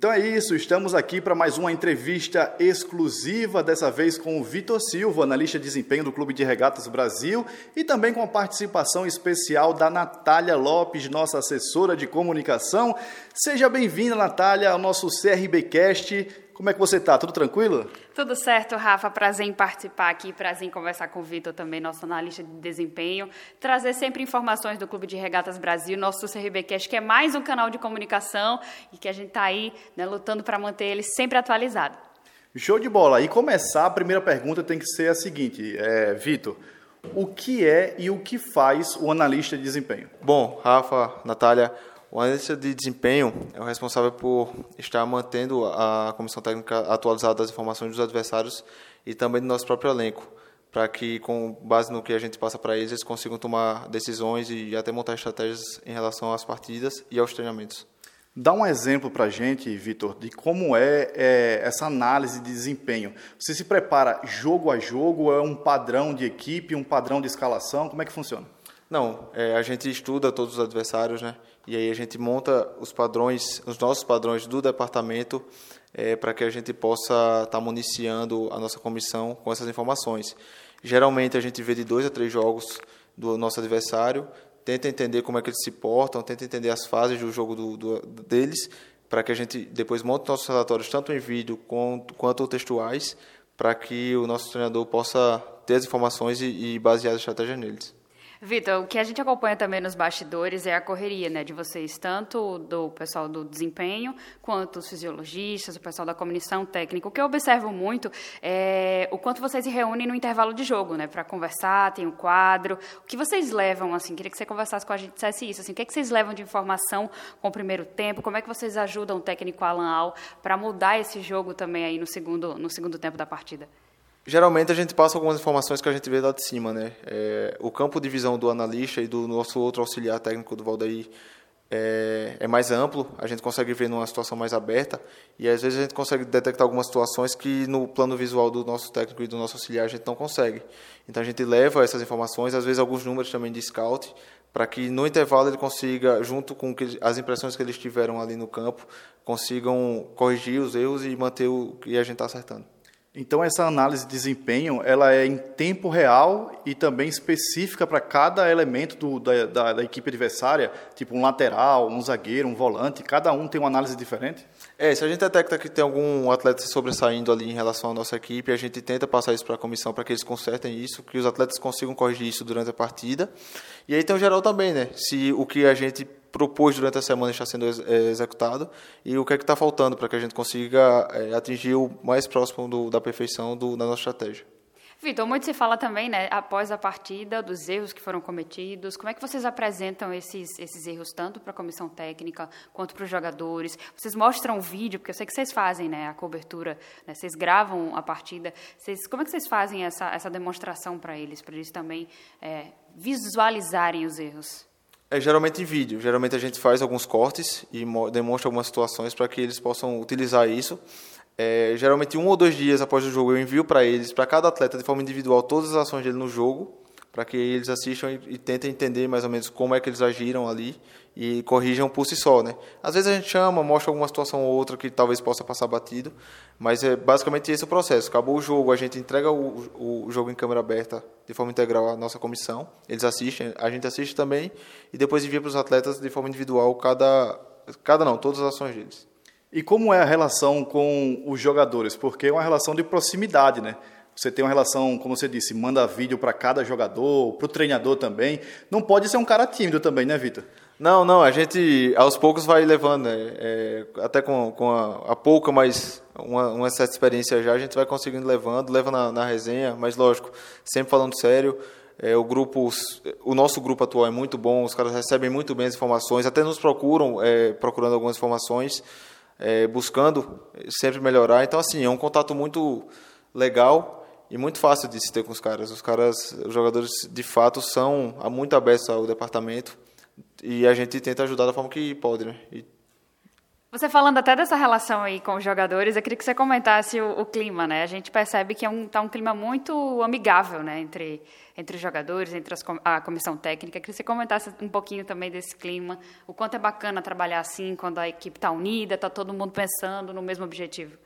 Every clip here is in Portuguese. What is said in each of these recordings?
Então é isso, estamos aqui para mais uma entrevista exclusiva, dessa vez com o Vitor Silva, analista de desempenho do Clube de Regatas Brasil, e também com a participação especial da Natália Lopes, nossa assessora de comunicação. Seja bem-vinda, Natália, ao nosso CRBcast. Como é que você está? Tudo tranquilo? Tudo certo, Rafa. Prazer em participar aqui, prazer em conversar com o Vitor também, nosso analista de desempenho. Trazer sempre informações do Clube de Regatas Brasil, nosso CRBcast, que é mais um canal de comunicação e que a gente está aí né, lutando para manter ele sempre atualizado. Show de bola. E começar, a primeira pergunta tem que ser a seguinte, é, Vitor. O que é e o que faz o analista de desempenho? Bom, Rafa, Natália, o analista de desempenho é o responsável por estar mantendo a comissão técnica atualizada das informações dos adversários e também do nosso próprio elenco, para que, com base no que a gente passa para eles, eles consigam tomar decisões e até montar estratégias em relação às partidas e aos treinamentos. Dá um exemplo para a gente, Vitor, de como é, é, essa análise de desempenho. Você se prepara jogo a jogo? É um padrão de equipe, um padrão de escalação? Como é que funciona? Não, é, a gente estuda todos os adversários, né? E aí a gente monta os padrões, os nossos padrões do departamento, é, para que a gente possa estar tá municiando a nossa comissão com essas informações. Geralmente a gente vê de dois a três jogos do nosso adversário, tenta entender como é que eles se portam, tenta entender as fases do jogo do, do, deles, para que a gente depois monte nossos relatórios tanto em vídeo quanto, quanto textuais, para que o nosso treinador possa ter as informações e, e basear a estratégia neles. Vitor, o que a gente acompanha também nos bastidores é a correria né, de vocês, tanto do pessoal do desempenho, quanto os fisiologistas, o pessoal da comissão técnica. O que eu observo muito é o quanto vocês se reúnem no intervalo de jogo, né, para conversar, tem o um quadro. O que vocês levam, assim, queria que você conversasse com a gente, dissesse isso, assim, o que, é que vocês levam de informação com o primeiro tempo, como é que vocês ajudam o técnico Alan Al para mudar esse jogo também aí no segundo, no segundo tempo da partida? Geralmente a gente passa algumas informações que a gente vê lá de cima, né? É, o campo de visão do analista e do nosso outro auxiliar técnico do Valdair é, é, mais amplo, a gente consegue ver numa situação mais aberta e às vezes a gente consegue detectar algumas situações que no plano visual do nosso técnico e do nosso auxiliar a gente não consegue. Então a gente leva essas informações, às vezes alguns números também de scout, para que no intervalo ele consiga, junto com as impressões que eles tiveram ali no campo, consigam corrigir os erros e manter o que a gente está acertando. Então essa análise de desempenho ela é em tempo real e também específica para cada elemento do, da, da, da, equipe adversária, tipo um lateral, um zagueiro, um volante, cada um tem uma análise diferente? É, se a gente detecta que tem algum atleta sobressaindo ali em relação à nossa equipe, a gente tenta passar isso para a comissão para que eles consertem isso, que os atletas consigam corrigir isso durante a partida. E aí tem o geral também, né? Se o que a gente propôs durante a semana está sendo é, executado e o que é que está faltando para que a gente consiga é, atingir o mais próximo do, da perfeição do, da nossa estratégia. Vitor, muito se fala também, né, após a partida, dos erros que foram cometidos. Como é que vocês apresentam esses, esses erros, tanto para a comissão técnica quanto para os jogadores? Vocês mostram o vídeo, porque eu sei que vocês fazem né, a cobertura, né, vocês gravam a partida. Vocês, como é que vocês fazem essa, essa demonstração para eles, para eles também é, visualizarem os erros? É geralmente em vídeo. Geralmente a gente faz alguns cortes e demonstra algumas situações para que eles possam utilizar isso. É, geralmente um ou dois dias após o jogo eu envio para eles, para cada atleta de forma individual, todas as ações dele no jogo para que eles assistam e, e, tentem entender mais ou menos como é que eles agiram ali e corrijam por si só, né? Às vezes a gente chama, mostra alguma situação ou outra que talvez possa passar batido, mas é basicamente esse o processo. Acabou o jogo, a gente entrega o, o jogo em câmera aberta de forma integral à nossa comissão, eles assistem, a gente assiste também e depois envia para os atletas de forma individual cada cada não, todas as ações deles. E como é a relação com os jogadores? Porque é uma relação de proximidade, né? Você tem uma relação, como você disse, manda vídeo para cada jogador, para o treinador também. Não pode ser um cara tímido também, né, Vitor? Não, não, a gente aos poucos vai levando, né? é, até com, com a, a, pouca, mas uma, uma, certa experiência já, a gente vai conseguindo levando, leva na, na resenha, mas lógico, sempre falando sério, é, o grupo, o nosso grupo atual é muito bom, os caras recebem muito bem as informações, até nos procuram, é, procurando algumas informações, é, buscando sempre melhorar, então assim, é um contato muito legal, e muito fácil de se ter com os caras. Os caras, os jogadores de fato são muito abertos ao departamento e a gente tenta ajudar da forma que pode, né? E Você falando até dessa relação aí com os jogadores, eu queria que você comentasse o, o clima, né? A gente percebe que é um, tá um clima muito amigável, né? Entre, entre os jogadores, entre as, a comissão técnica. Eu queria que você comentasse um pouquinho também desse clima, o quanto é bacana trabalhar assim, quando a equipe está unida, está todo mundo pensando no mesmo objetivo.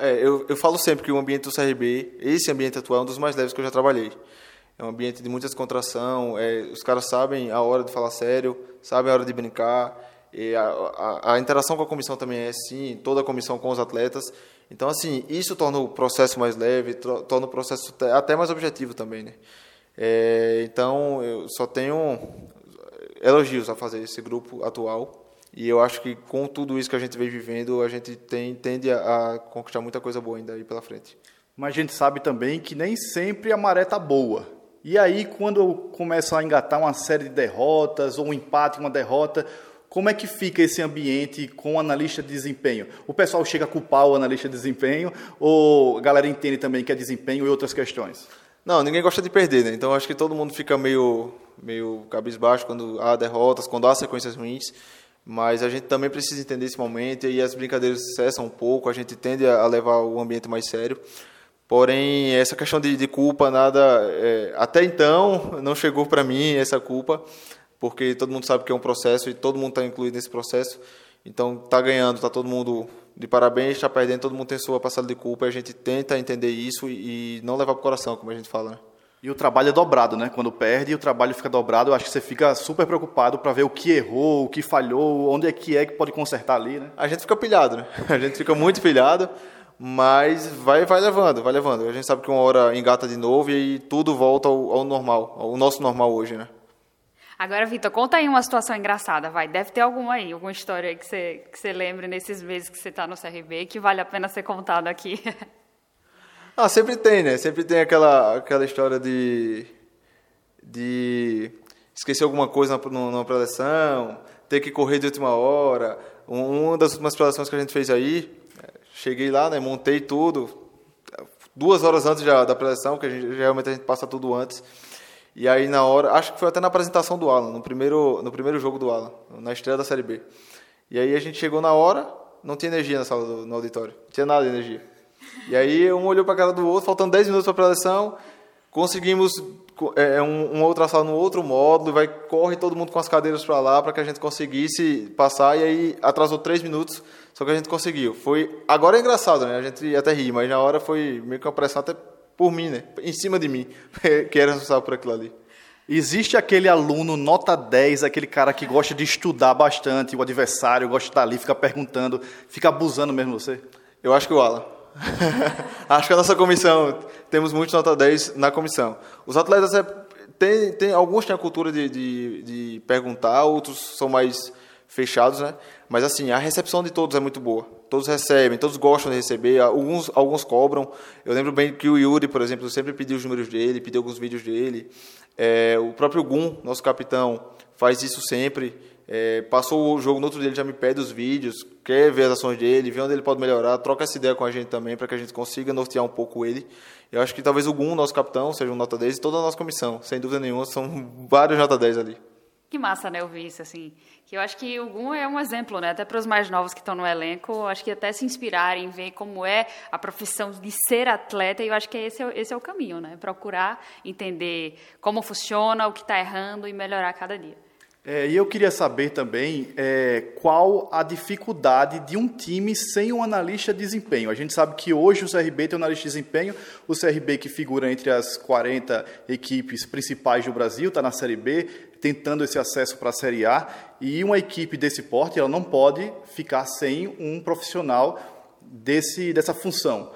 É, eu, eu falo sempre que o ambiente do CRB, esse ambiente atual, é um dos mais leves que eu já trabalhei. É um ambiente de muita descontração, é, os caras sabem a hora de falar sério, sabem a hora de brincar, e a, a, a, interação com a comissão também é assim, toda a comissão com os atletas. Então, assim, isso torna o processo mais leve, torna o processo até mais objetivo também, né? É, então, eu só tenho elogios a fazer esse grupo atual. E eu acho que com tudo isso que a gente vem vivendo, a gente tem, tende a, a conquistar muita coisa boa ainda aí pela frente. Mas a gente sabe também que nem sempre a maré tá boa. E aí, quando começa a engatar uma série de derrotas, ou um empate, uma derrota, como é que fica esse ambiente com o analista de desempenho? O pessoal chega a culpar o analista de desempenho ou a galera entende também que é desempenho e outras questões? Não, ninguém gosta de perder, né? Então acho que todo mundo fica meio, meio cabisbaixo quando há derrotas, quando há sequências ruins. Mas a gente também precisa entender esse momento e as brincadeiras cessam um pouco, a gente tende a levar o ambiente mais sério. Porém, essa questão de, de culpa, nada. É, até então, não chegou para mim essa culpa porque todo mundo sabe que é um processo e todo mundo está incluído nesse processo. Então, está ganhando, está todo mundo de parabéns, está perdendo, todo mundo tem sua passada de culpa. E a gente tenta entender isso e, não levar para o coração, como a gente fala. Né? E o trabalho é dobrado, né? Quando perde, o trabalho fica dobrado. Eu acho que você fica super preocupado para ver o que errou, o que falhou, onde é que é que pode consertar ali, né? A gente fica pilhado, né? A gente fica muito pilhado, mas vai, vai levando, vai levando. A gente sabe que uma hora engata de novo e tudo volta ao, ao normal, ao nosso normal hoje, né? Agora, Vitor, conta aí uma situação engraçada, vai. Deve ter alguma aí, alguma história aí que você, que você lembre nesses meses que você está no CRB que vale a pena ser contado aqui. Ah, sempre tem, né? Sempre tem aquela, aquela história de, de esquecer alguma coisa numa, numa preleção, ter que correr de última hora. Uma das últimas preleções que a gente fez aí, cheguei lá, né, montei tudo, duas horas antes já da preleção, que a gente, geralmente a gente passa tudo antes. E aí na hora, acho que foi até na apresentação do Alan, no primeiro, no primeiro jogo do Alan, na estreia da Série B. E aí a gente chegou na hora, não tinha energia na sala do no auditório, não tinha nada de energia. E aí um olhou para a cara do outro, faltando 10 minutos para a preleção, conseguimos é, é, um, uma outra sala no outro módulo, vai corre todo mundo com as cadeiras para lá para que a gente conseguisse passar e aí atrasou 3 minutos, só que a gente conseguiu. Foi agora é engraçado, né? A gente até ri, mas na hora foi meio que uma pressão até por mim, né? Em cima de mim, que era responsável por aquilo ali. Existe aquele aluno nota 10, aquele cara que gosta de estudar bastante, o adversário gosta de estar ali, fica perguntando, fica abusando mesmo você? Eu acho que o Alan. acho que a nossa comissão, temos muitos nota 10 na comissão. Os atletas, é, tem, tem, alguns têm a cultura de, de, de perguntar, outros são mais fechados, né? Mas assim, a recepção de todos é muito boa. Todos recebem, todos gostam de receber, alguns, alguns cobram. Eu lembro bem que o Yuri, por exemplo, sempre pediu os números dele, pediu alguns vídeos dele. É, o próprio Gum, nosso capitão, faz isso sempre. É, passou o jogo no outro dia, ele já me pede os vídeos, quer ver as ações dele, ver onde ele pode melhorar, troca essa ideia com a gente também, para que a gente consiga nortear um pouco ele. Eu acho que talvez o Gum, nosso capitão, seja um nota 10 e toda a nossa comissão, sem dúvida nenhuma, são vários nota 10 ali. Que massa, né, ouvir isso, assim. Que eu acho que o Gun é um exemplo, né, até para os mais novos que estão no elenco, acho que até se inspirarem, ver como é a profissão de ser atleta, e eu acho que esse é, esse é o caminho, né, procurar entender como funciona, o que está errando e melhorar cada dia. É, e eu queria saber também é, qual a dificuldade de um time sem um analista de desempenho. A gente sabe que hoje o CRB tem um analista de desempenho, o CRB que figura entre as 40 equipes principais do Brasil, está na Série B, tentando esse acesso para a Série A, e uma equipe desse porte ela não pode ficar sem um profissional desse, dessa função.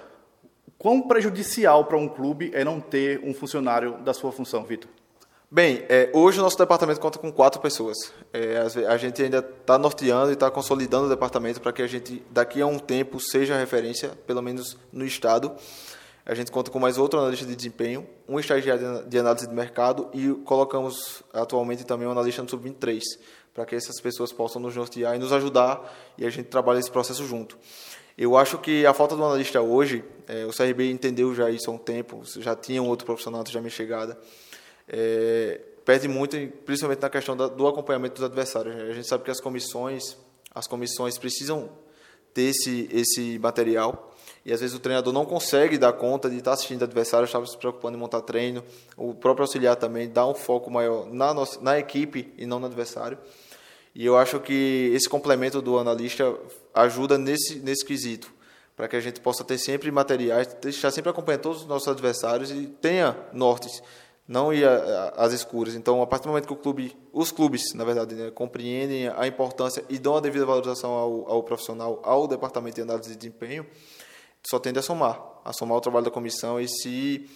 Quão prejudicial para um clube é não ter um funcionário da sua função, Vitor? Bem, é, hoje o nosso departamento conta com quatro pessoas. É, a gente ainda está norteando e está consolidando o departamento para que a gente, daqui a um tempo, seja referência, pelo menos no Estado. A gente conta com mais outro analista de desempenho, um estagiário de análise de mercado e colocamos atualmente também um analista no Sub-23, para que essas pessoas possam nos nortear e nos ajudar e a gente trabalha esse processo junto. Eu acho que a falta do analista hoje, é, o CRB entendeu já isso há um tempo, já tinha um outro profissional já minha chegada, é, perde muito, principalmente na questão da, do acompanhamento dos adversários. A gente sabe que as comissões, as comissões precisam ter esse, esse material. E às vezes o treinador não consegue dar conta de estar assistindo o adversário, estava se preocupando em montar treino. O próprio auxiliar também dá um foco maior na, nossa, na equipe e não no adversário. E eu acho que esse complemento do analista ajuda nesse, nesse quesito, para que a gente possa ter sempre materiais, deixar sempre acompanhando todos os nossos adversários e tenha nortes, não ir às escuras. Então, a partir do momento que o clube, os clubes, na verdade, né, compreendem a importância e dão a devida valorização ao, ao profissional, ao departamento de análise de desempenho, só tende a somar, a somar o trabalho da comissão e se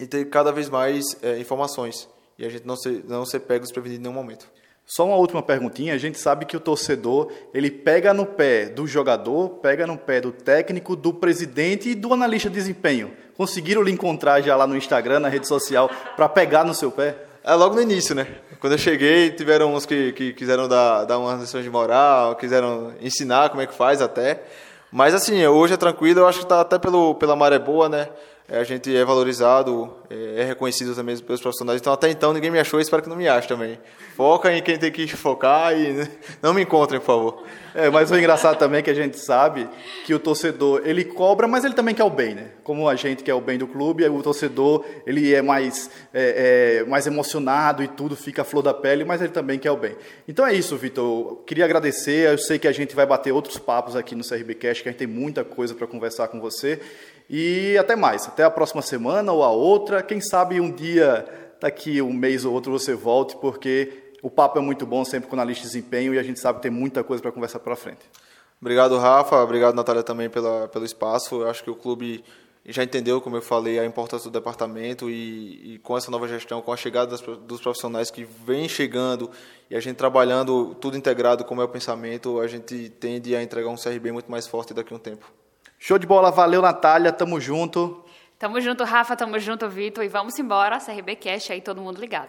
e ter cada vez mais é, informações e a gente não ser não ser pego desprevenido em nenhum momento. Só uma última perguntinha. A gente sabe que o torcedor ele pega no pé do jogador, pega no pé do técnico, do presidente e do analista de desempenho. Conseguiram lhe encontrar já lá no Instagram, na rede social, para pegar no seu pé? É logo no início, né? Quando eu cheguei, tiveram uns que, que quiseram dar, dar umas lições de moral, quiseram ensinar como é que faz até. Mas assim, hoje é tranquilo, eu acho que está até pelo, pela maré boa, né? É, a gente é valorizado, é, é reconhecido também pelos profissionais. Então, até então, ninguém me achou, espero que não me ache também. Foca em quem tem que focar e não me encontrem, por favor. É, mas o engraçado também é que a gente sabe que o torcedor, ele cobra, mas ele também quer o bem, né? Como a gente quer o bem do clube, o torcedor, ele é mais, é, é, mais emocionado e tudo, fica a flor da pele, mas ele também quer o bem. Então é isso, Vitor. Queria agradecer, eu sei que a gente vai bater outros papos aqui no CRBcast, que a gente tem muita coisa para conversar com você. E até mais, até a próxima semana ou a outra. Quem sabe um dia, daqui um mês ou outro, você volte, porque o papo é muito bom sempre com analista de desempenho e a gente sabe que tem muita coisa para conversar para frente. Obrigado, Rafa. Obrigado, Natália, também pela, pelo espaço. Eu acho que o clube já entendeu, como eu falei, a importância do departamento e, e com essa nova gestão, com a chegada das, dos profissionais que vem chegando e a gente trabalhando tudo integrado, como é o pensamento, a gente tende a entregar um CRB muito mais forte daqui a um tempo. Show de bola, valeu Natália, tamo junto. Tamo junto, Rafa, tamo junto, Vitor, e vamos embora, CRB Cash aí, todo mundo ligado.